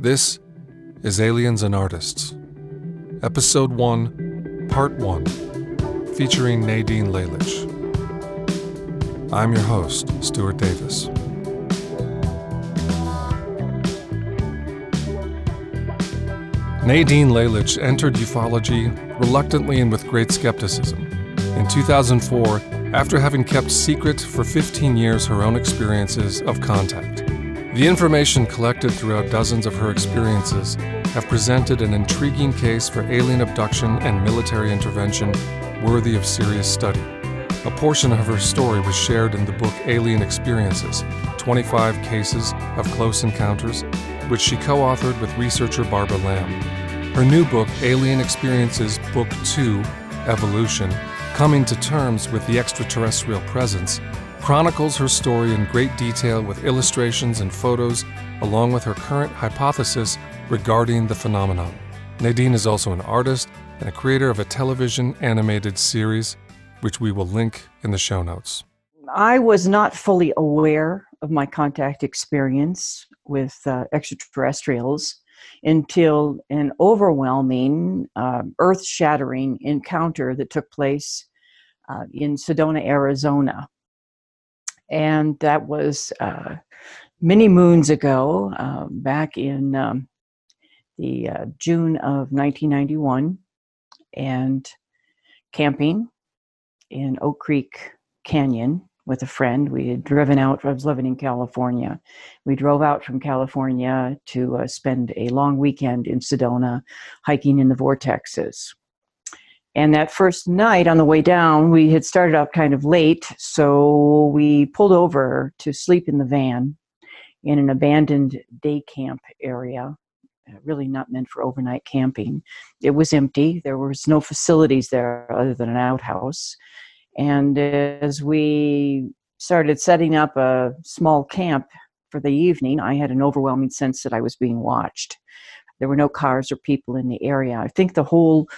This is Aliens and Artists, Episode 1, Part 1, featuring Nadine Lalich. I'm your host, Stuart Davis. Nadine Lalich entered ufology reluctantly and with great skepticism. In 2004, after having kept secret for 15 years her own experiences of contact. The information collected throughout dozens of her experiences have presented an intriguing case for alien abduction and military intervention worthy of serious study. A portion of her story was shared in the book Alien Experiences 25 Cases of Close Encounters, which she co authored with researcher Barbara Lamb. Her new book, Alien Experiences Book 2 Evolution Coming to Terms with the Extraterrestrial Presence, chronicles her story in great detail with illustrations and photos, along with her current hypothesis regarding the phenomenon. Nadine is also an artist and a creator of a television animated series, which we will link in the show notes. I was not fully aware of my contact experience with uh, extraterrestrials until an overwhelming, uh, earth shattering encounter that took place uh, in Sedona, Arizona. And that was uh, many moons ago, uh, back in um, the uh, June of 1991, and camping in Oak Creek Canyon with a friend. We had driven out, I was living in California. We drove out from California to uh, spend a long weekend in Sedona hiking in the vortexes. And that first night on the way down, we had started out kind of late, so we pulled over to sleep in the van in an abandoned day camp area uh, really not meant for overnight camping. It was empty. There was no facilities there other than an outhouse. And as we started setting up a small camp for the evening, I had an overwhelming sense that I was being watched. There were no cars or people in the area. I think the whole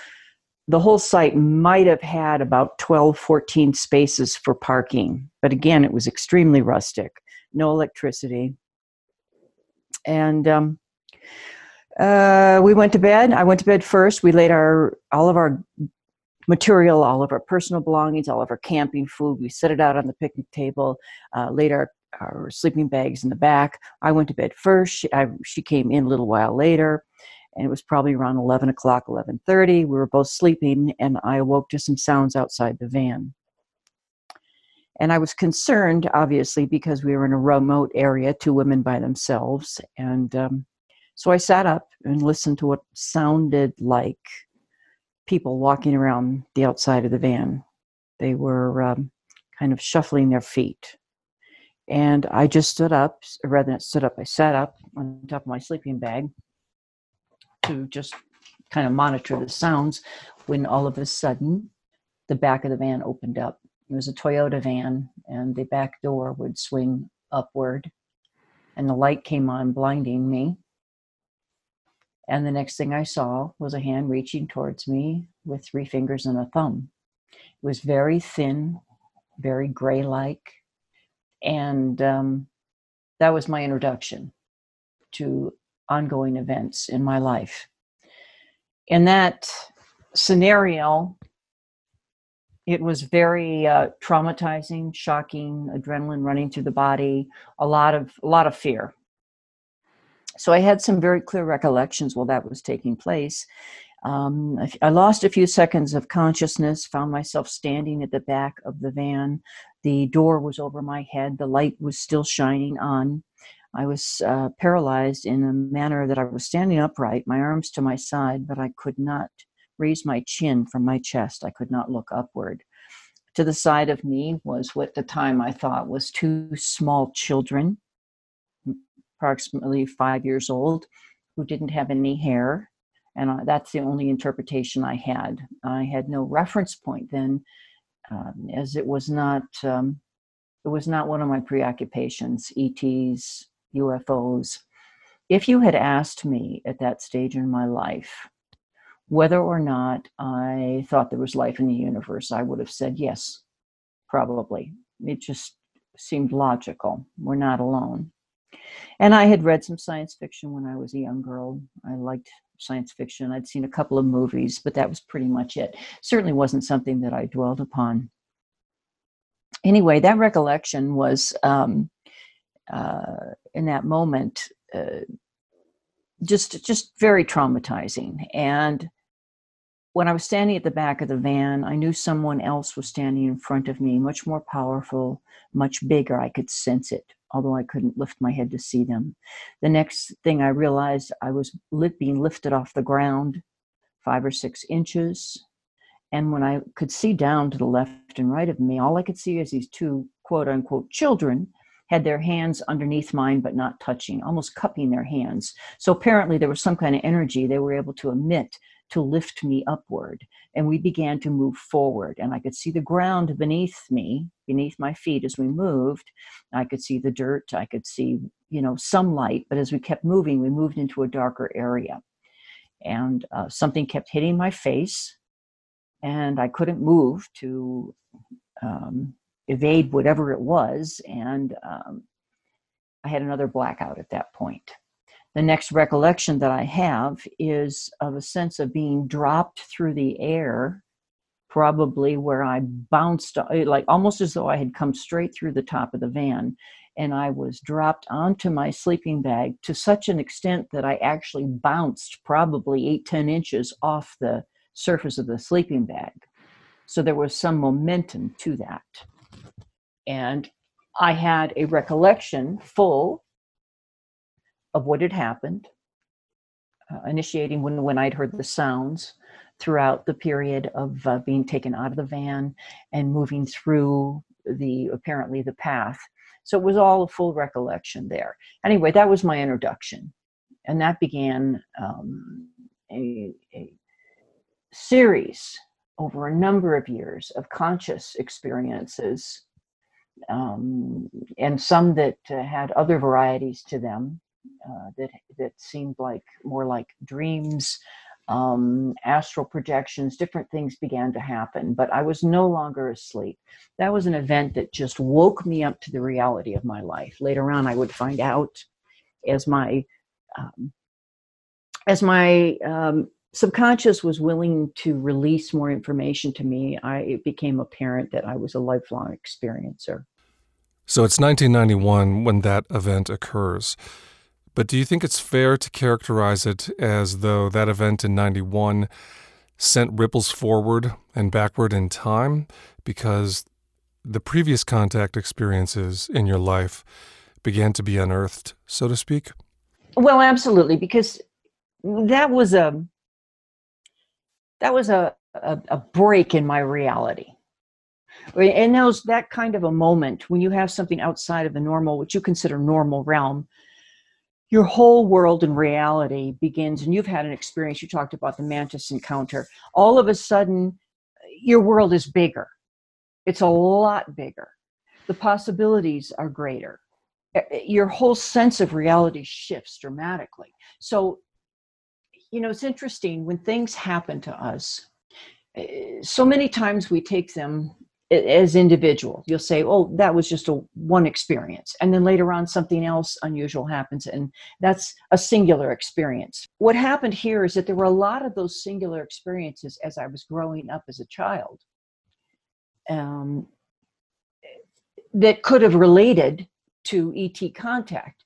the whole site might have had about 12 14 spaces for parking but again it was extremely rustic no electricity and um, uh, we went to bed i went to bed first we laid our all of our material, all of our personal belongings, all of our camping food. We set it out on the picnic table, uh, laid our, our sleeping bags in the back. I went to bed first. She, I, she came in a little while later, and it was probably around 11 o'clock, 11.30. We were both sleeping, and I awoke to some sounds outside the van. And I was concerned, obviously, because we were in a remote area, two women by themselves. And um, so I sat up and listened to what sounded like people walking around the outside of the van. They were um, kind of shuffling their feet. And I just stood up, rather than stood up, I sat up on top of my sleeping bag to just kind of monitor the sounds when all of a sudden the back of the van opened up. It was a Toyota van, and the back door would swing upward, and the light came on, blinding me. And the next thing I saw was a hand reaching towards me with three fingers and a thumb. It was very thin, very gray like. And um, that was my introduction to ongoing events in my life. In that scenario, it was very uh, traumatizing, shocking, adrenaline running through the body, a lot of a lot of fear so I had some very clear recollections while that was taking place. Um, I, lost a few seconds of consciousness, found myself standing at the back of the van. The door was over my head, the light was still shining on. I was uh, paralyzed in a manner that I was standing upright, my arms to my side, but I could not raise my chin from my chest. I could not look upward. To the side of me was what at the time I thought was two small children approximately five years old, who didn't have any hair. And that's the only interpretation I had. I had no reference point then, um, as it was not um, it was not one of my preoccupations. ETs, UFOs. If you had asked me at that stage in my life whether or not I thought there was life in the universe, I would have said yes, probably. It just seemed logical. We're not alone. And I had read some science fiction when I was a young girl. I liked science fiction. I'd seen a couple of movies, but that was pretty much it. Certainly wasn't something that I dwelled upon. Anyway, that recollection was um, uh, in that moment uh, just just very traumatizing. And when I was standing at the back of the van, I knew someone else was standing in front of me, much more powerful, much bigger. I could sense it, although I couldn't lift my head to see them. The next thing I realized, I was being lifted off the ground five or six inches. And when I could see down to the left and right of me, all I could see is these two quote unquote children had their hands underneath mine but not touching, almost cupping their hands. So apparently there was some kind of energy they were able to emit to lift me upward. And we began to move forward. And I could see the ground beneath me, beneath my feet as we moved. I could see the dirt. I could see, you know, some light. But as we kept moving, we moved into a darker area. And uh, something kept hitting my face. And I couldn't move to um, evade whatever it was. And um, I had another blackout at that point. The next recollection that I have is of a sense of being dropped through the air, probably where I bounced, uh, like almost as though I had come straight through the top of the van. And I was dropped onto my sleeping bag to such an extent that I actually bounced probably eight, 10 inches off the surface of the sleeping bag. So there was some momentum to that. And I had a recollection full of what had happened, uh, initiating when, when I'd heard the sounds throughout the period of uh, being taken out of the van and moving through the apparently the path. So it was all a full recollection there. Anyway, that was my introduction. And that began um, a, a series over a number of years of conscious experiences um, and some that uh, had other varieties to them uh, that that seemed like more like dreams, um, astral projections, different things began to happen. But I was no longer asleep. That was an event that just woke me up to the reality of my life. Later on, I would find out as my um, as my um, subconscious was willing to release more information to me, I, it became apparent that I was a lifelong experiencer. So it's 1991 when that event occurs. But do you think it's fair to characterize it as though that event in 91 sent ripples forward and backward in time because the previous contact experiences in your life began to be unearthed, so to speak? Well, absolutely, because that was a that was a, a, a break in my reality. And those that kind of a moment when you have something outside of the normal which you consider normal realm your whole world and reality begins and you've had an experience you talked about the mantis encounter. All of a sudden your world is bigger. It's a lot bigger. The possibilities are greater. Your whole sense of reality shifts dramatically. So you know it's interesting when things happen to us eh, so many times we take them as individual. You'll say oh that was just a one experience and then later on something else unusual happens and that's a singular experience. What happened here is that there were a lot of those singular experiences as i was growing up as a child um, that could have related to et contact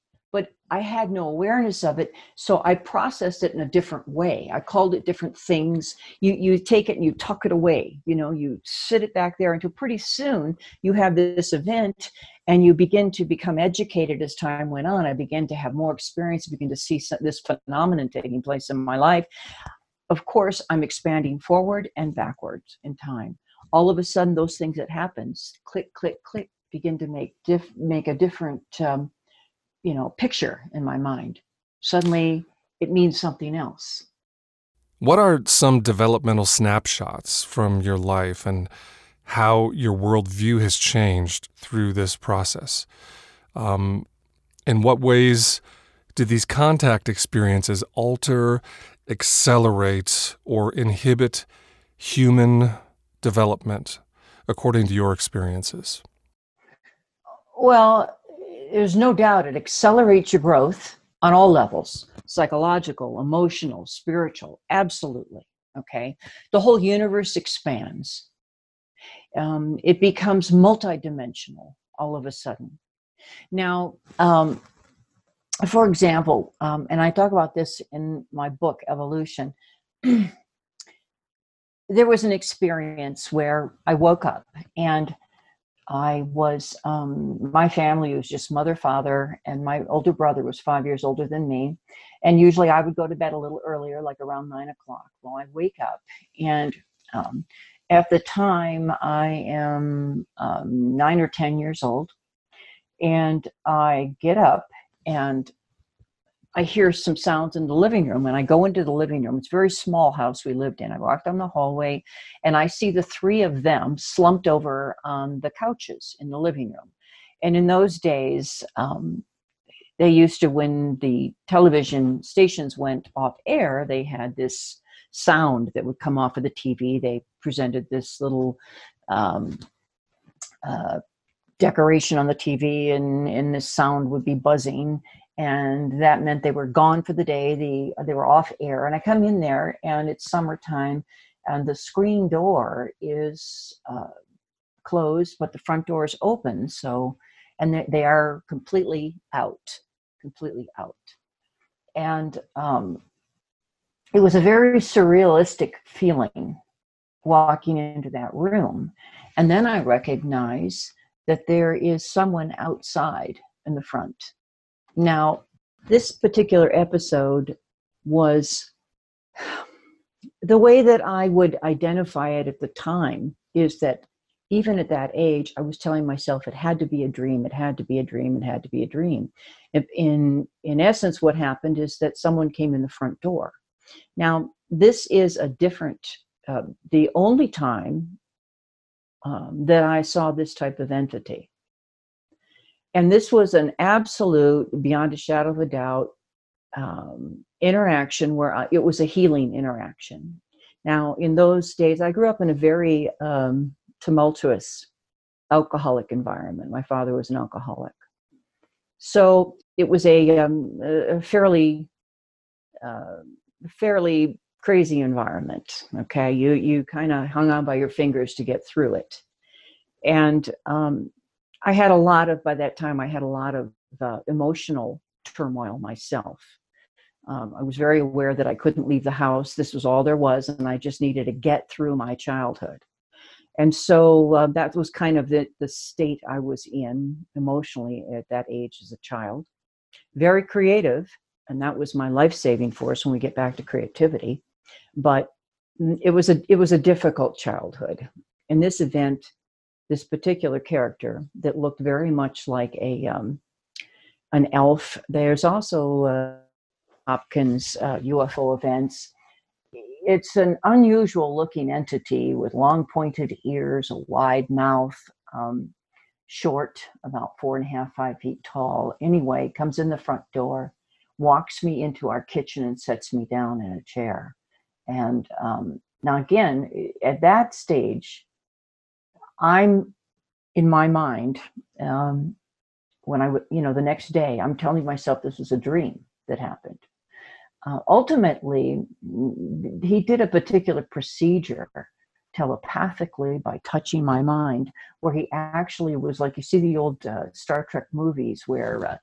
I had no awareness of it. So I processed it in a different way. I called it different things. You, you take it and you tuck it away. You know, you sit it back there until pretty soon you have this event and you begin to become educated as time went on. I began to have more experience, begin to see some, this phenomenon taking place in my life. Of course, I'm expanding forward and backwards in time. All of a sudden, those things that happens, click, click, click, begin to make diff, make a different um, you know picture in my mind. Suddenly it means something else. What are some developmental snapshots from your life and how your worldview has changed through this process? Um, in what ways did these contact experiences alter accelerate or inhibit human development according to your experiences? Well there's no doubt it accelerates your growth on all levels psychological, emotional, spiritual, absolutely. Okay. The whole universe expands. Um, it becomes multidimensional all of a sudden. Now, um, for example, um, and I talk about this in my book, Evolution, there was an experience where I woke up and I was, um, my family was just mother, father, and my older brother was five years older than me. And usually I would go to bed a little earlier, like around nine o'clock. Well, I'd wake up. And um, at the time, I am um, nine or 10 years old. And I get up and I hear some sounds in the living room and I go into the living room. It's a very small house we lived in. I walk down the hallway and I see the three of them slumped over on the couches in the living room. And in those days, um, they used to, when the television stations went off air, they had this sound that would come off of the TV. They presented this little um, uh, decoration on the TV, and, and this sound would be buzzing and that meant they were gone for the day. The they were off air, and I come in there, and it's summertime, and the screen door is uh, closed, but the front door is open. So, and they, they are completely out, completely out, and um, it was a very surrealistic feeling walking into that room, and then I recognize that there is someone outside in the front now, this particular episode was the way that I would identify it at the time is that even at that age, I was telling myself it had to be a dream, it had to be a dream, it had to be a dream. In, in essence, what happened is that someone came in the front door. Now, this is a different, uh, the only time um, that I saw this type of entity and this was an absolute, beyond a shadow of a doubt, um, interaction where I, it was a healing interaction. Now, in those days, I grew up in a very um, tumultuous alcoholic environment. My father was an alcoholic. So it was a, um, a fairly, uh, fairly crazy environment. Okay, you you kind of hung on by your fingers to get through it, and um, I had a lot of, by that time, I had a lot of uh, emotional turmoil myself. Um, I was very aware that I couldn't leave the house. This was all there was, and I just needed to get through my childhood. And so uh, that was kind of the, the state I was in emotionally at that age as a child. Very creative, and that was my life saving force when we get back to creativity. But mm, it was a it was a difficult childhood. In this event, this particular character that looked very much like a um, an elf. There's also uh, Hopkins uh, UFO events. It's an unusual looking entity with long pointed ears, a wide mouth, um, short, about four and a half, five feet tall. Anyway, comes in the front door, walks me into our kitchen, and sets me down in a chair. And um, now, again, at that stage, I'm in my mind um, when I you know, the next day, I'm telling myself this was a dream that happened. Uh, ultimately, he did a particular procedure telepathically by touching my mind, where he actually was like you see the old uh, Star Trek movies where uh,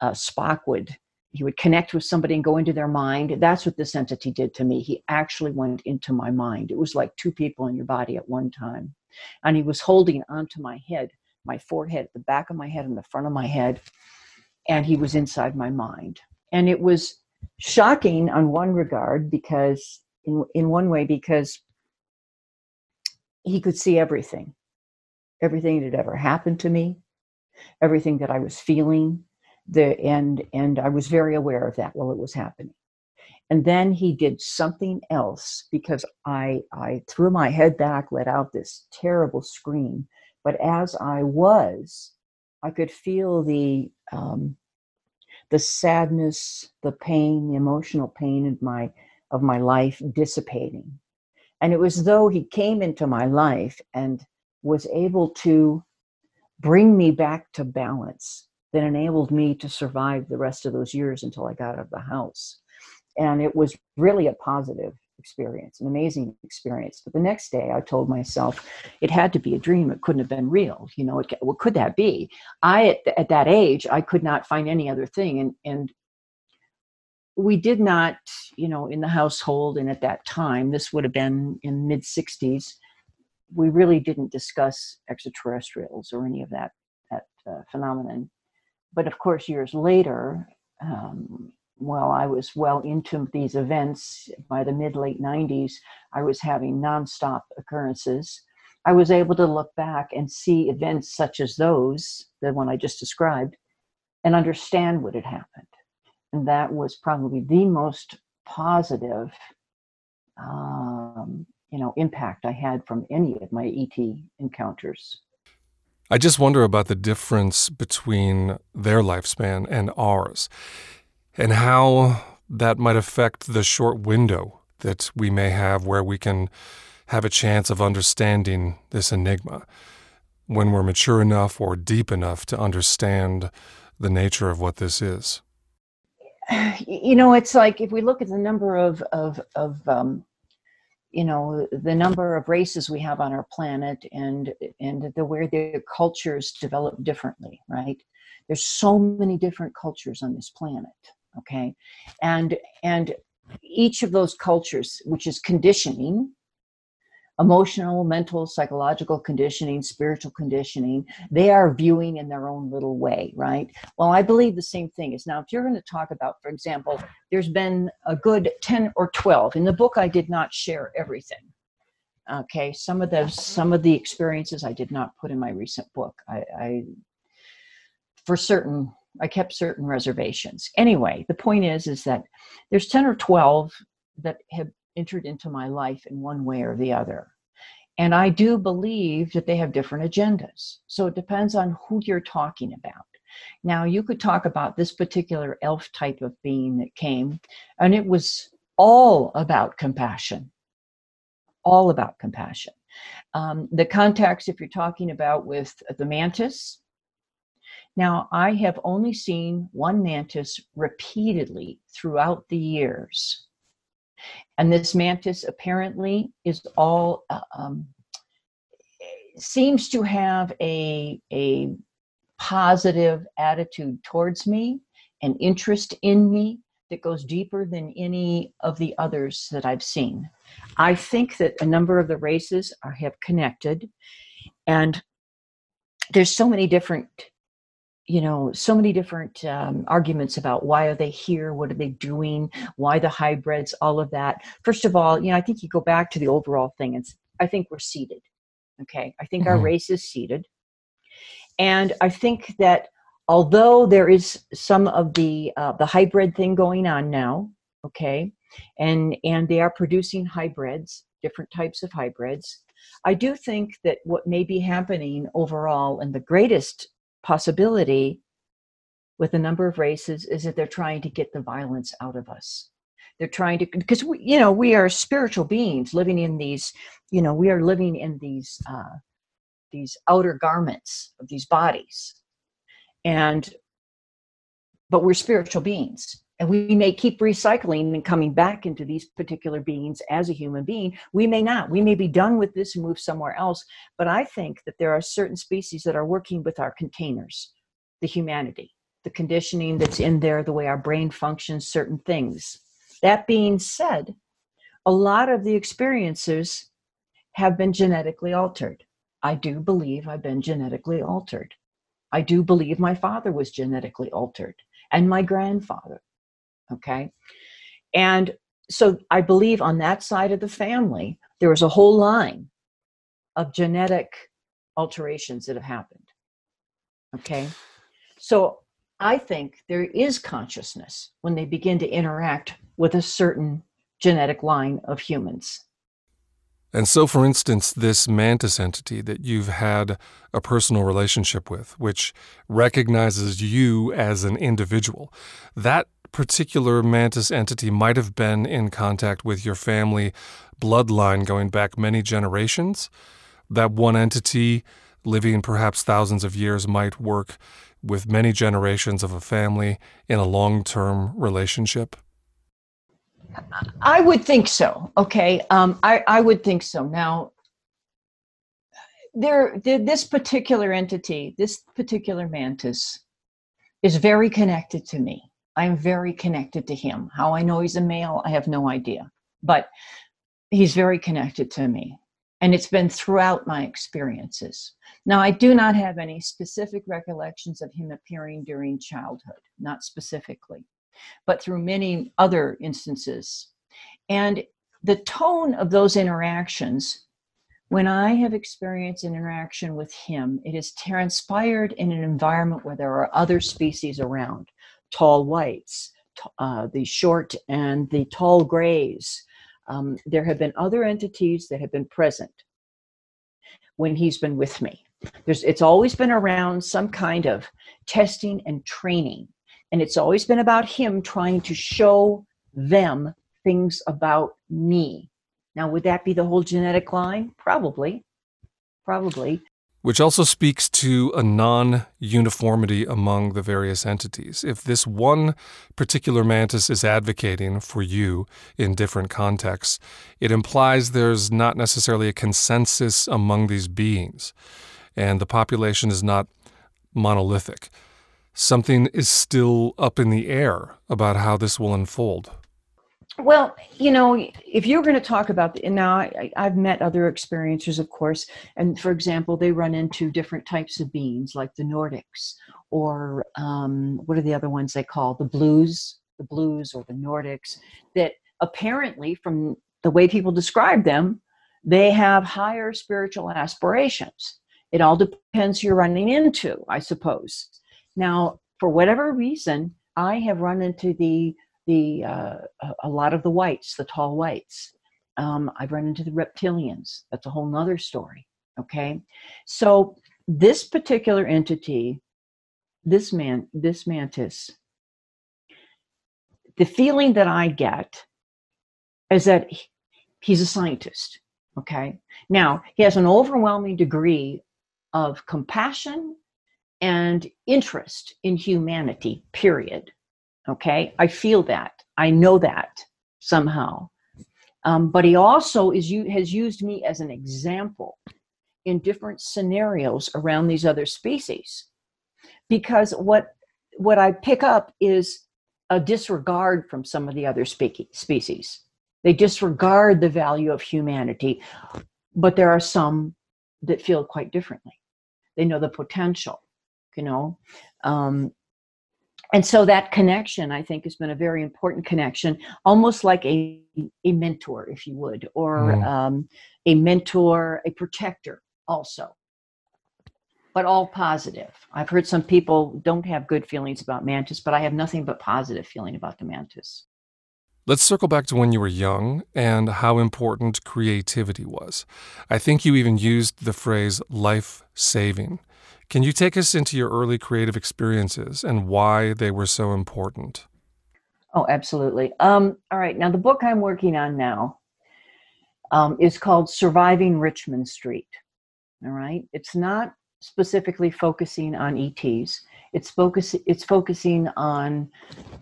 uh, Spock would he would connect with somebody and go into their mind. That's what this entity did to me. He actually went into my mind. It was like two people in your body at one time and he was holding onto my head, my forehead, the back of my head, and the front of my head, and he was inside my mind. And it was shocking on one regard because, in, in one way, because he could see everything, everything that had ever happened to me, everything that I was feeling, the and and I was very aware of that while it was happening and then he did something else because i i threw my head back let out this terrible scream but as i was i could feel the um, the sadness the pain the emotional pain of my of my life dissipating and it was though he came into my life and was able to bring me back to balance that enabled me to survive the rest of those years until I got out of the house. And it was really a positive experience, an amazing experience. But the next day, I told myself it had to be a dream. It couldn't have been real. You know, it, what could that be? I, at, at that age, I could not find any other thing. And, and we did not, you know, in the household and at that time, this would have been in mid 60s, we really didn't discuss extraterrestrials or any of that, that uh, phenomenon. But of course, years later, um, while I was well into these events, by the mid late 90s, I was having nonstop occurrences. I was able to look back and see events such as those, the one I just described, and understand what had happened. And that was probably the most positive, um, you know, impact I had from any of my ET encounters. I just wonder about the difference between their lifespan and ours and how that might affect the short window that we may have where we can have a chance of understanding this enigma when we're mature enough or deep enough to understand the nature of what this is. You know, it's like if we look at the number of of of um, you know the number of races we have on our planet and and the where their cultures develop differently, right? There's so many different cultures on this planet okay? And and each of those cultures which is conditioning emotional mental psychological conditioning spiritual conditioning they are viewing in their own little way right? Well i believe the same thing is now if you're going to talk about for example there's been a good 10 or 12 in the book i did not share everything okay? Some of those mm-hmm. some of the experiences i did not put in my recent book. I, I for certain I kept certain reservations. Anyway, the point is is that there's 10 or 12 that have entered into my life in one way or the other. And I do believe that they have different agendas. So it depends on who you're talking about. Now, you could talk about this particular elf type of being that came, and it was all about compassion. All about compassion. Um, the contacts, if you're talking about with the mantis, now, I have only seen one mantis repeatedly throughout the years. And this mantis apparently is all, uh, um, seems to have a, a positive attitude towards me, an interest in me that goes deeper than any of the others that I've seen. I think that a number of the races are, have connected, and there's so many different you know so many different um, arguments about why are they here what are they doing why the hybrids all of that. First of all you know i think you go back to the overall thing and i think we're seated okay? I think mm-hmm. our race is seated. And i think that although there is some of the uh, the hybrid thing going on now okay and and they are producing hybrids different types of hybrids i do think that what may be happening overall and the greatest possibility with a number of races is that they're trying to get the violence out of us. They're trying to because we, you know we are spiritual beings living in these you know we are living in these uh, these outer garments of these bodies. And but we're spiritual beings and we may keep recycling and coming back into these particular beings as a human being. We may not. We may be done with this and move somewhere else. But i think that there are certain species that are working with our containers the humanity the conditioning that's in there the way our brain functions certain things. That being said a lot of the experiences have been genetically altered. I do believe i've been genetically altered. I do believe my father was genetically altered and my grandfather Okay. And so I believe on that side of the family, there was a whole line of genetic alterations that have happened. Okay. So I think there is consciousness when they begin to interact with a certain genetic line of humans. And so, for instance, this mantis entity that you've had a personal relationship with, which recognizes you as an individual, that particular mantis entity might have been in contact with your family bloodline going back many generations. That one entity, living perhaps thousands of years, might work with many generations of a family in a long term relationship? I would think so. Okay. Um, I, I would think so. Now, there, this particular entity, this particular mantis, is very connected to me. I'm very connected to him. How I know he's a male, I have no idea. But he's very connected to me. And it's been throughout my experiences. Now, I do not have any specific recollections of him appearing during childhood, not specifically, but through many other instances. And the tone of those interactions, when I have experienced an interaction with him, it has transpired in an environment where there are other species around tall whites, uh, the short and the tall grays, um, there have been other entities that have been present when he's been with me. There's, it's always been around some kind of testing and training. And it's always been about him trying to show them things about me. Now, would that be the whole genetic line? Probably. Probably which also speaks to a non uniformity among the various entities. If this one particular mantis is advocating for you in different contexts, it implies there's not necessarily a consensus among these beings, and the population is not monolithic. Something is still up in the air about how this will unfold. Well, you know, if you're going to talk about, the, now I, have met other experiencers, of course, and for example, they run into different types of beings, like the Nordics, or um, what are the other ones they call the blues, the blues, or the Nordics, that apparently, from the way people describe them, they have higher spiritual aspirations. It all depends who you're running into, I suppose. Now, for whatever reason, I have run into the the uh, a lot of the whites, the tall whites. Um, I've run into the reptilians. That's a whole nother story. Okay, so this particular entity, this man, this mantis, the feeling that I get is that he's a scientist. Okay, now he has an overwhelming degree of compassion and interest in humanity. Period Okay, I feel that. I know that somehow. Um, but he also is you has used me as an example in different scenarios around these other species, because what what I pick up is a disregard from some of the other spe- species. They disregard the value of humanity, but there are some that feel quite differently. They know the potential, you know. Um, and so that connection i think has been a very important connection almost like a, a mentor if you would or mm. um, a mentor a protector also but all positive i've heard some people don't have good feelings about mantis but i have nothing but positive feeling about the mantis Let's circle back to when you were young and how important creativity was. I think you even used the phrase life saving. Can you take us into your early creative experiences and why they were so important? Oh, absolutely. Um, all right. Now, the book I'm working on now um, is called Surviving Richmond Street. All right. It's not specifically focusing on ETs. It's focus. It's focusing on.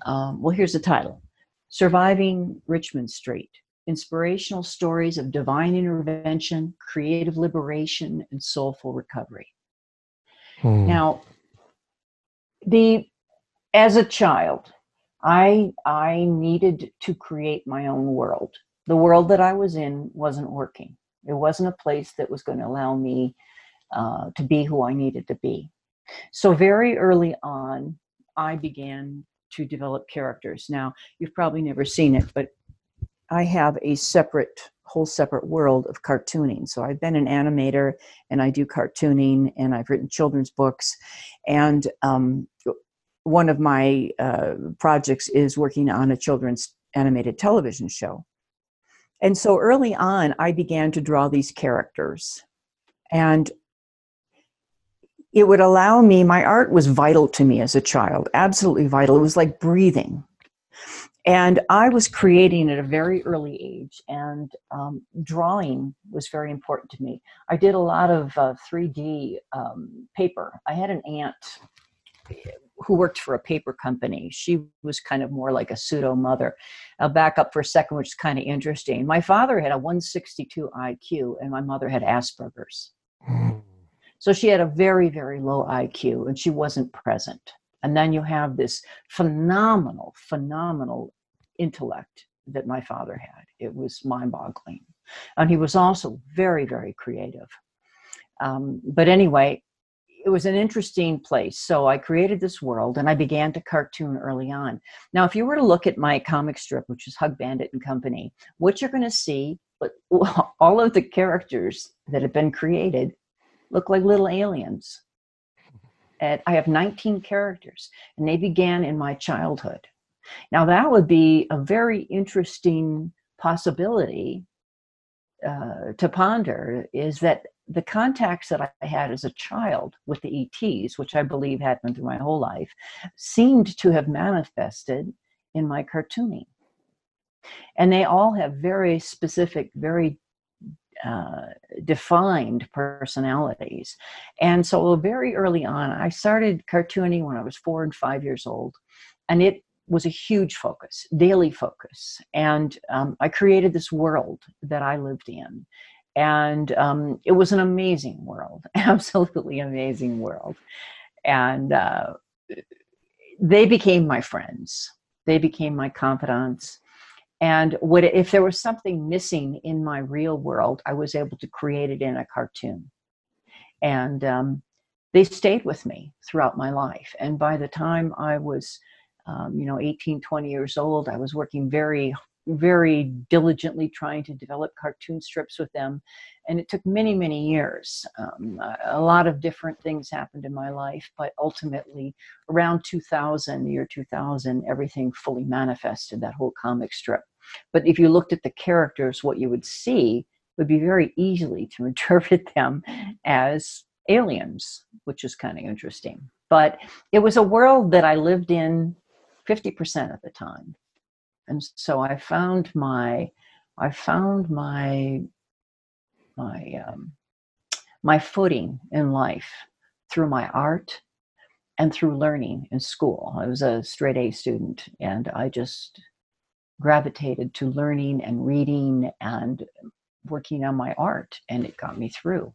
Um, well, here's the title: Surviving Richmond Street: Inspirational Stories of Divine Intervention, Creative Liberation, and Soulful Recovery. Hmm. Now, the as a child, I I needed to create my own world. The world that I was in wasn't working. It wasn't a place that was going to allow me uh, to be who I needed to be. So very early on, I began to develop characters. Now, you've probably never seen it, but I have a separate whole separate world of cartooning. So I've been an animator and I do cartooning and I've written children's books. And um, one of my uh, projects is working on a children's animated television show. And so early on, I began to draw these characters. And it would allow me, my art was vital to me as a child, absolutely vital. It was like breathing. And I was creating at a very early age, and um, drawing was very important to me. I did a lot of uh, 3D um, paper. I had an aunt who worked for a paper company. She was kind of more like a pseudo mother. I'll back up for a second, which is kind of interesting. My father had a 162 IQ, and my mother had Asperger's. So she had a very, very low IQ, and she wasn't present. And then you have this phenomenal, phenomenal intellect that my father had. It was mind boggling. And he was also very, very creative. Um, but anyway, it was an interesting place. So I created this world and I began to cartoon early on. Now, if you were to look at my comic strip, which is Hug Bandit and Company, what you're going to see, but all of the characters that have been created look like little aliens. And I have 19 characters, and they began in my childhood. Now, that would be a very interesting possibility uh, to ponder is that the contacts that I had as a child with the ETs, which I believe happened through my whole life, seemed to have manifested in my cartooning. And they all have very specific, very uh, defined personalities. And so, very early on, I started cartooning when I was four and five years old. And it was a huge focus, daily focus. And um, I created this world that I lived in. And um, it was an amazing world absolutely amazing world. And uh, they became my friends. They became my confidants. And what if there was something missing in my real world i was able to create it in a cartoon. And um, they stayed with me throughout my life. And by the time i was um, you know 18 20 years old i was working very very diligently trying to develop cartoon strips with them. And it took many, many years. Um, a lot of different things happened in my life, but ultimately, around 2000, the year 2000, everything fully manifested that whole comic strip. But if you looked at the characters, what you would see would be very easily to interpret them as aliens, which is kind of interesting. But it was a world that I lived in 50% of the time and so I found my I found my my um, my footing in life through my art and through learning in school. I was a straight A student, and I just gravitated to learning and reading and working on my art, and it got me through.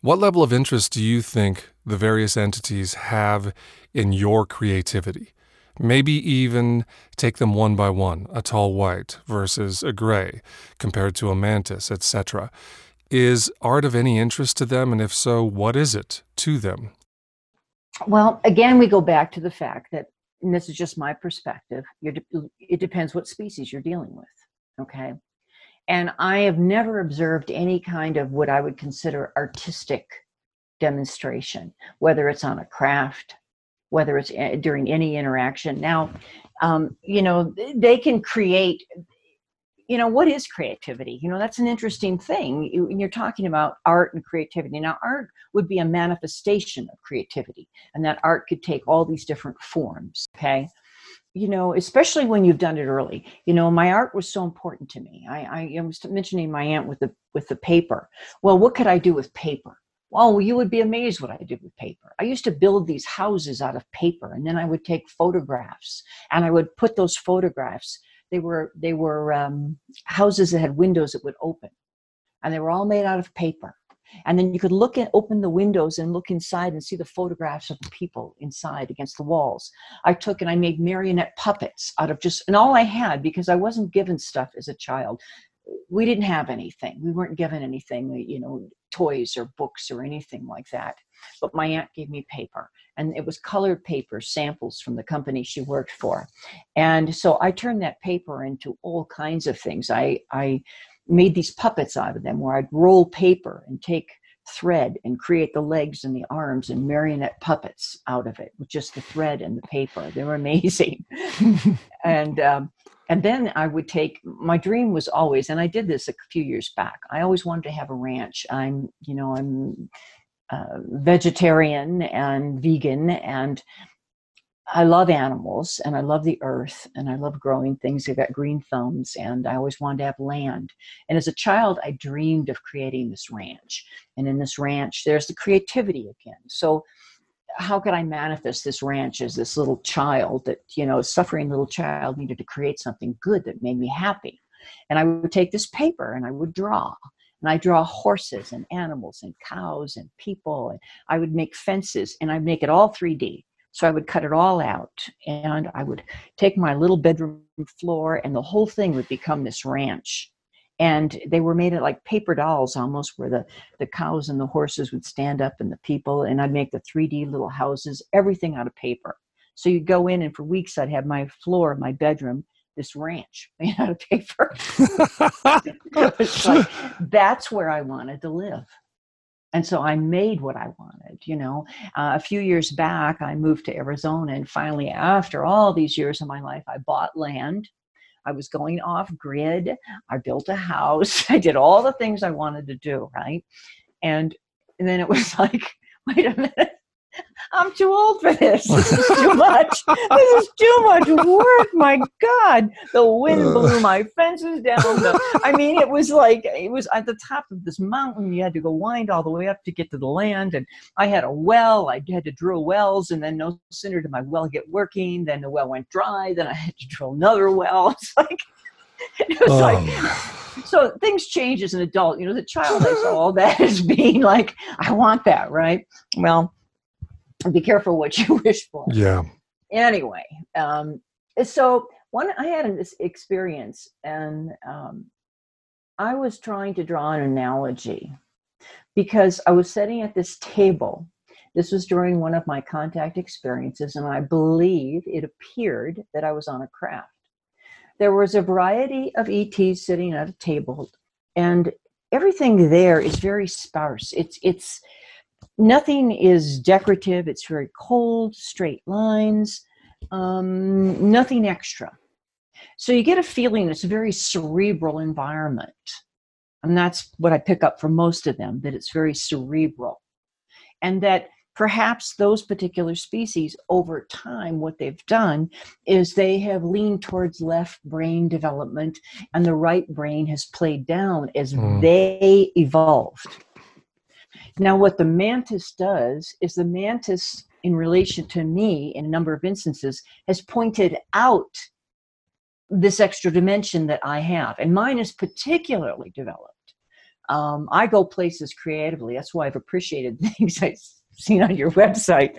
What level of interest do you think the various entities have in your creativity? Maybe even take them one by one, a tall white versus a gray, compared to a mantis, etc. Is art of any interest to them? And if so, what is it to them? Well, again, we go back to the fact that, and this is just my perspective, it depends what species you're dealing with. Okay. And I have never observed any kind of what I would consider artistic demonstration, whether it's on a craft, whether it's eh, during any interaction. Now, um, you know, they can create. You know, what is creativity? You know, that's an interesting thing. You, you're talking about art and creativity. Now, art would be a manifestation of creativity, and that art could take all these different forms. Okay, you know, especially when you've done it early. You know, my art was so important to me. I, I was mentioning my aunt with the with the paper. Well, what could I do with paper? Oh, you would be amazed what I did with paper. I used to build these houses out of paper, and then I would take photographs, and I would put those photographs. They were they were um, houses that had windows that would open, and they were all made out of paper. And then you could look at open the windows and look inside and see the photographs of the people inside against the walls. I took and I made marionette puppets out of just and all I had because I wasn't given stuff as a child we didn't have anything. We weren't given anything, uh, you know, toys or books or anything like that. But my aunt gave me paper, and it was colored paper samples from the company she worked for. And so I turned that paper into all kinds of things. I, I made these puppets out of them where I'd roll paper and take thread and create the legs and the arms and marionette puppets out of it with just the thread and the paper. They were amazing. and um, and then I would take my dream was always, and I did this a few years back. I always wanted to have a ranch. I'm, you know, I'm uh, vegetarian and vegan, and I love animals and I love the earth and I love growing things. I've got green thumbs and I always wanted to have land. And as a child, I dreamed of creating this ranch. And in this ranch, there's the creativity again. So how could I manifest this ranch as this little child that, you know, suffering little child needed to create something good that made me happy? And I would take this paper and I would draw. And I draw horses and animals and cows and people. And I would make fences and I'd make it all 3D. So I would cut it all out and I would take my little bedroom floor and the whole thing would become this ranch. And they were made of like paper dolls almost where the, the cows and the horses would stand up and the people and i'd make the 3d little houses everything out of paper. So you'd go in and for weeks i'd have my floor my bedroom this ranch made out of paper. Like, that's where i wanted to live and so i made what i wanted you know uh, a few years back i moved to arizona and finally after all these years of my life i bought land I was going off grid. I built a house. I did all the things I wanted to do, right? And, and then it was like, wait a minute. I'm too old for this. This is too much. this is too much work. My God. The wind blew my fences down. The, I mean, it was like, it was at the top of this mountain. You had to go wind all the way up to get to the land. And I had a well. I had to drill wells. And then no sooner did my well get working, then the well went dry. Then I had to drill another well. It's like, it was oh. like, so things change as an adult. You know, the child, I saw all that as being like, I want that, right? Well, be careful what you wish for. Yeah. Anyway, um, so one I had this experience, and um, I was trying to draw an analogy because I was sitting at this table. This was during one of my contact experiences, and I believe it appeared that I was on a craft. There was a variety of ETs sitting at a table, and everything there is very sparse. It's it's nothing is decorative. It's very cold, straight lines, um, nothing extra. So you get a feeling it's a very cerebral environment. And that's what I pick up from most of them, that it's very cerebral. And that perhaps those particular species over time what they've done is they have leaned towards left brain development and the right brain has played down as mm. they evolved now, what the mantis does is the mantis, in relation to me, in a number of instances, has pointed out this extra dimension that I have. And mine is particularly developed. Um, I go places creatively. That's why I've appreciated things I've seen on your website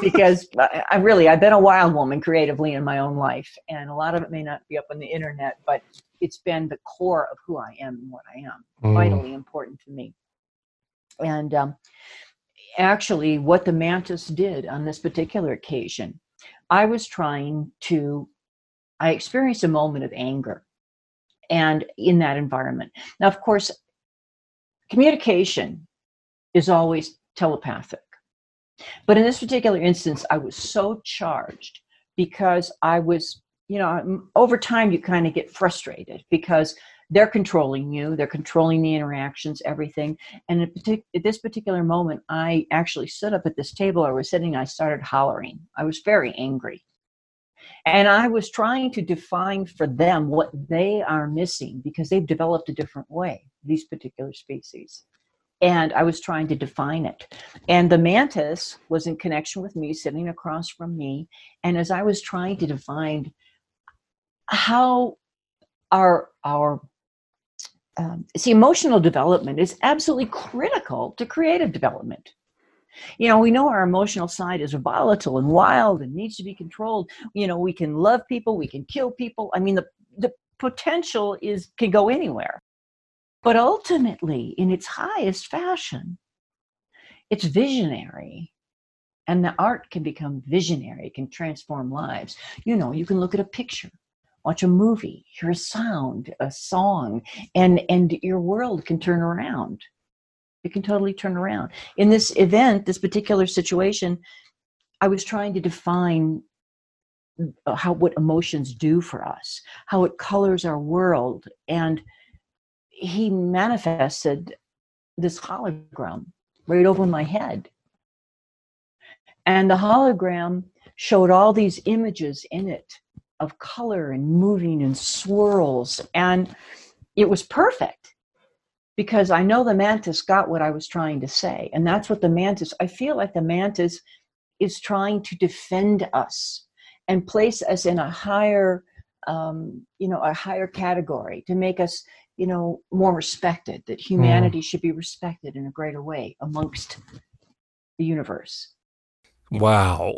because I, I really, I've been a wild woman creatively in my own life. And a lot of it may not be up on the internet, but it's been the core of who I am and what I am, mm. vitally important to me. And um, actually, what the mantis did on this particular occasion, I was trying to, I experienced a moment of anger and in that environment. Now, of course, communication is always telepathic. But in this particular instance, I was so charged because I was, you know, over time you kind of get frustrated because they're controlling you they're controlling the interactions everything. And at, partic- at, this particular moment i actually stood up at this table i was sitting i started hollering. I was very angry. And i was trying to define for them what they are missing because they've developed a different way these particular species. And i was trying to define it. And the mantis was in connection with me sitting across from me. And as i was trying to define how our our um, see, emotional development is absolutely critical to creative development. You know, we know our emotional side is volatile and wild and needs to be controlled. You know, we can love people, we can kill people. I mean, the, the potential is can go anywhere. But ultimately, in its highest fashion, it's visionary. And the art can become visionary, it can transform lives. You know, you can look at a picture watch a movie, hear a sound, a song, and and your world can turn around. It can totally turn around. In this event, this particular situation, I was trying to define uh, how what emotions do for us, how it colors our world, and he manifested this hologram right over my head. And the hologram showed all these images in it of color and moving and swirls. And it was perfect because I know the mantis got what I was trying to say. And that's what the mantis, I feel like the mantis is trying to defend us and place us in a higher um, you know a higher category to make us you know more respected that hmm. humanity mm. should be respected in a greater way amongst the universe wow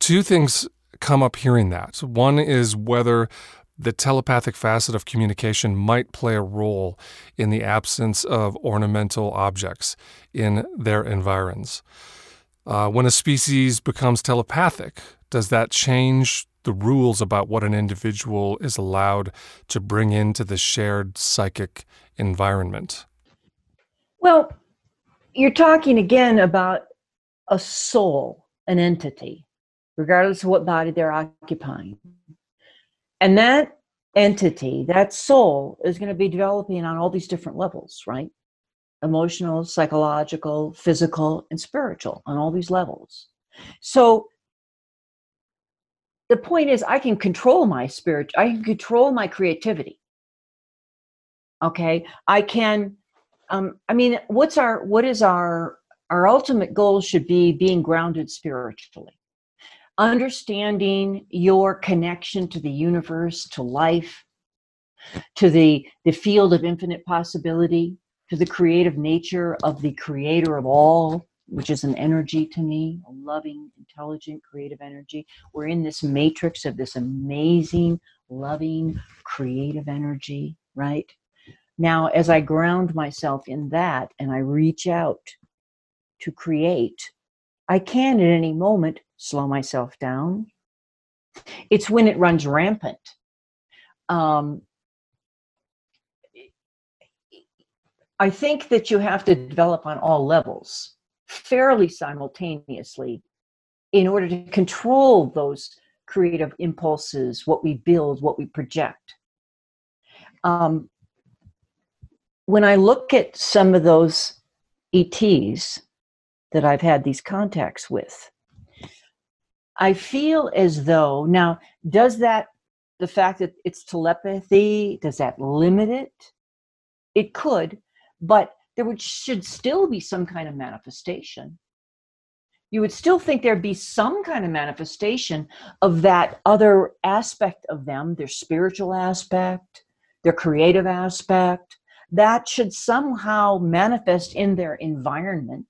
two things come up hearing that one is whether the telepathic facet of communication might play a role in the absence of ornamental objects in their environs. Uh, when a species becomes telepathic, does that change the rules about what an individual is allowed to bring into the shared psychic environment? Well, you're talking again about a soul, an entity, regardless of what body they're occupying. And that entity, that soul, is going to be developing on all these different levels, right? Emotional, psychological, physical, and spiritual on all these levels. So the point is, I can control my spirit, I can control my creativity. Okay. I can, um, I mean, what's our, what is our, our ultimate goal should be being grounded spiritually understanding your connection to the universe, to life, to the, the field of infinite possibility, to the creative nature of the creator of all, which is an energy to me, a loving, intelligent, creative energy. We're in this matrix of this amazing, loving, creative energy, right? Now, as I ground myself in that and I reach out to create, I can at any moment slow myself down. It's when it runs rampant. Um, I think that you have to develop on all levels fairly simultaneously in order to control those creative impulses, what we build, what we project. Um, when I look at some of those ETs that I've had these contacts with, I feel as though now, does that the fact that it's telepathy does that limit it? It could, but there would should still be some kind of manifestation. You would still think there'd be some kind of manifestation of that other aspect of them, their spiritual aspect, their creative aspect. That should somehow manifest in their environment.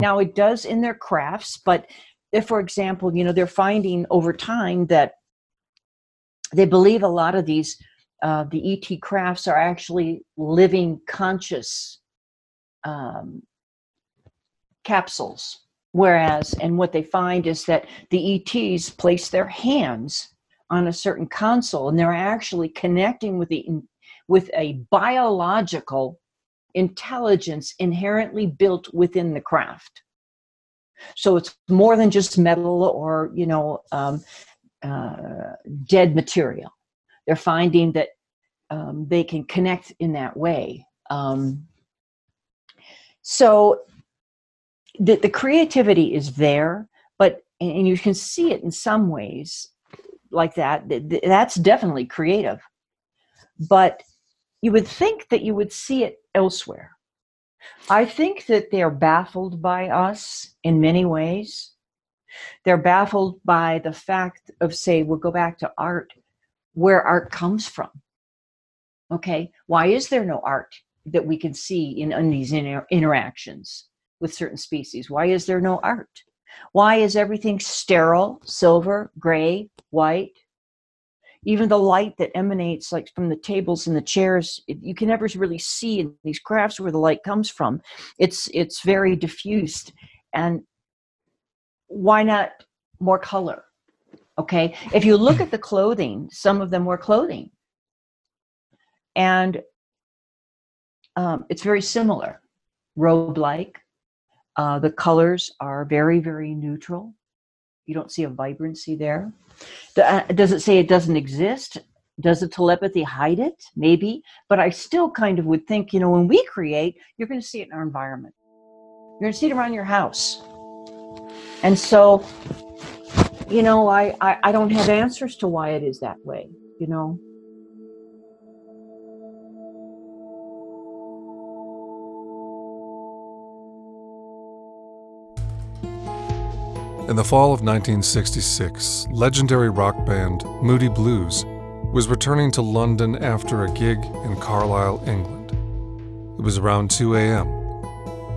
Now, it does in their crafts, but if for example you know they're finding over time that they believe a lot of these uh, the et crafts are actually living conscious um, capsules. Whereas and what they find is that the ets place their hands on a certain console and they're actually connecting with the with a biological intelligence inherently built within the craft so it's more than just metal or, you know, um, uh, dead material. They're finding that um, they can connect in that way. Um, so the, the creativity is there, but and you can see it in some ways like that. That's definitely creative. But you would think that you would see it elsewhere. I think that they're baffled by us in many ways. They're baffled by the fact of, say, we'll go back to art, where art comes from. Okay, why is there no art that we can see in, in these inter- interactions with certain species? Why is there no art? Why is everything sterile, silver, gray, white? Even the light that emanates like from the tables and the chairs it, you can never really see in these crafts where the light comes from. It's it's very diffused. And why not more color okay? If you look at the clothing some of them were clothing. And um, it's very similar robe like uh, the colors are very very neutral you don't see a vibrancy there. Uh, does it say it doesn't exist? Does the telepathy hide it? Maybe. But I still kind of would think, you know, when we create, you're going to see it in our environment. You're going to see it around your house. And so, you know, I, I, I don't have answers to why it is that way, you know. In the fall of 1966, legendary rock band Moody Blues was returning to London after a gig in Carlisle, England. It was around 2 a.m.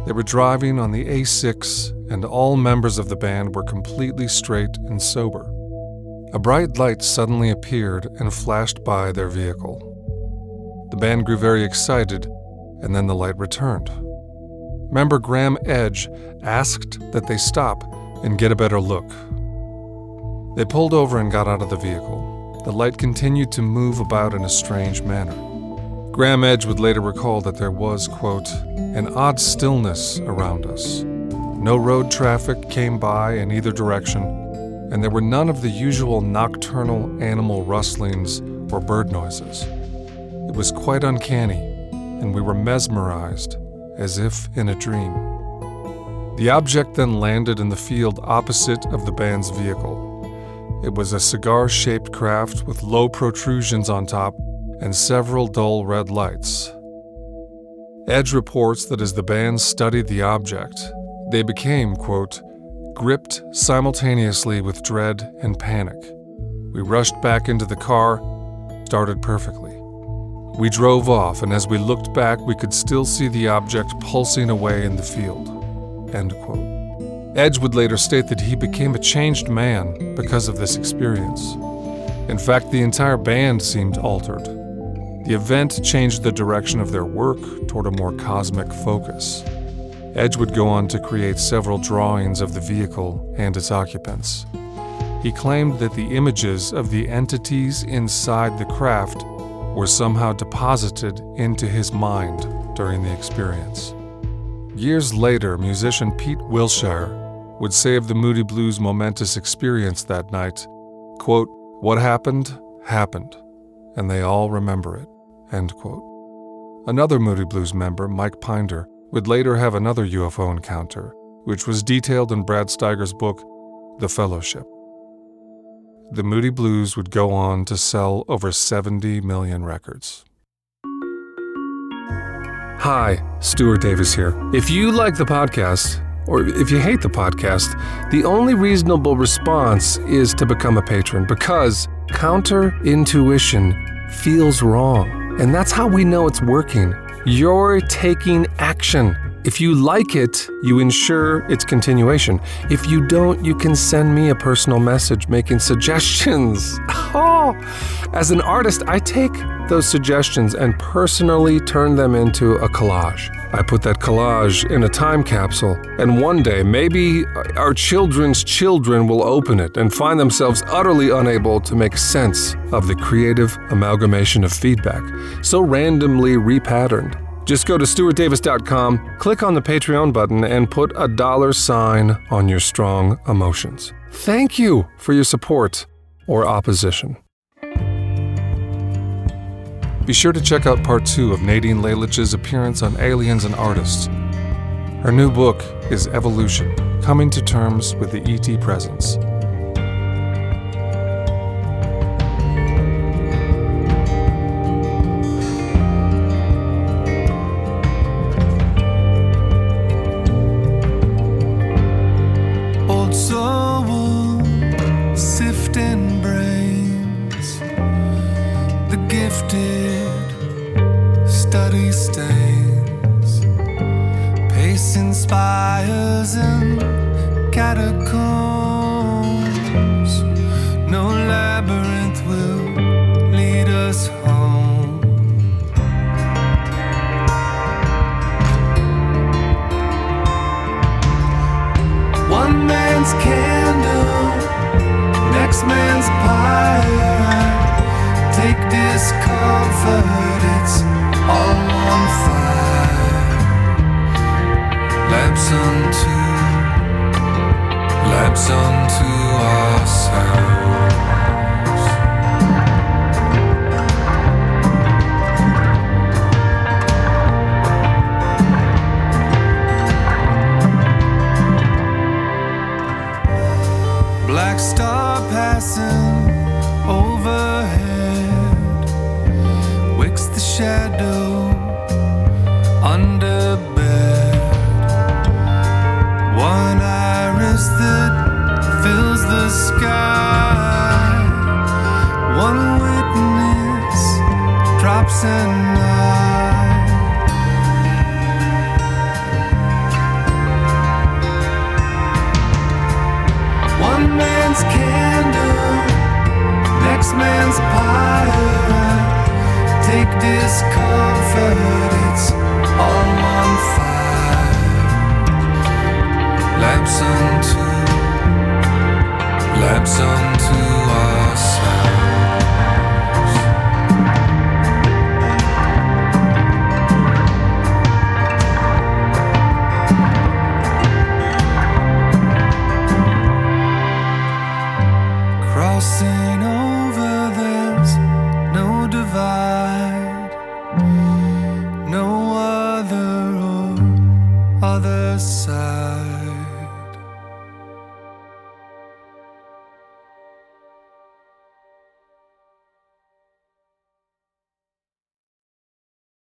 They were driving on the A6, and all members of the band were completely straight and sober. A bright light suddenly appeared and flashed by their vehicle. The band grew very excited, and then the light returned. Member Graeme Edge asked that they stop and get a better look. They pulled over and got out of the vehicle. The light continued to move about in a strange manner. Graeme Edge would later recall that there was, quote, an odd stillness around us. No road traffic came by in either direction, and there were none of the usual nocturnal animal rustlings or bird noises. It was quite uncanny, and we were mesmerized as if in a dream. The object then landed in the field opposite of the band's vehicle. It was a cigar shaped craft with low protrusions on top and several dull red lights. Edge reports that as the band studied the object, they became, quote, gripped simultaneously with dread and panic. We rushed back into the car, started perfectly. We drove off, and as we looked back, we could still see the object pulsing away in the field. Edge would later state that he became a changed man because of this experience. In fact, the entire band seemed altered. The event changed the direction of their work toward a more cosmic focus. Edge would go on to create several drawings of the vehicle and its occupants. He claimed that the images of the entities inside the craft were somehow deposited into his mind during the experience. Years later, musician Pete Wilshire would say of the Moody Blues' momentous experience that night, quote, What happened, happened, and they all remember it. End quote. Another Moody Blues member, Mike Pinder, would later have another UFO encounter, which was detailed in Brad Steiger's book, The Fellowship. The Moody Blues would go on to sell over 70 million records. Hi, Stuart Davis here. If you like the podcast, or if you hate the podcast, the only reasonable response is to become a patron because counter intuition feels wrong. And that's how we know it's working. You're taking action. If you like it, you ensure its continuation. If you don't, you can send me a personal message making suggestions. Oh, as an artist, I take those suggestions and personally turn them into a collage. I put that collage in a time capsule, and one day, maybe our children's children will open it and find themselves utterly unable to make sense of the creative amalgamation of feedback, so randomly repatterned. Just go to stuartdavis.com, click on the Patreon button, and put a dollar sign on your strong emotions. Thank you for your support or opposition. Be sure to check out part two of Nadine Lalich's appearance on Aliens and Artists. Her new book is Evolution Coming to Terms with the ET Presence.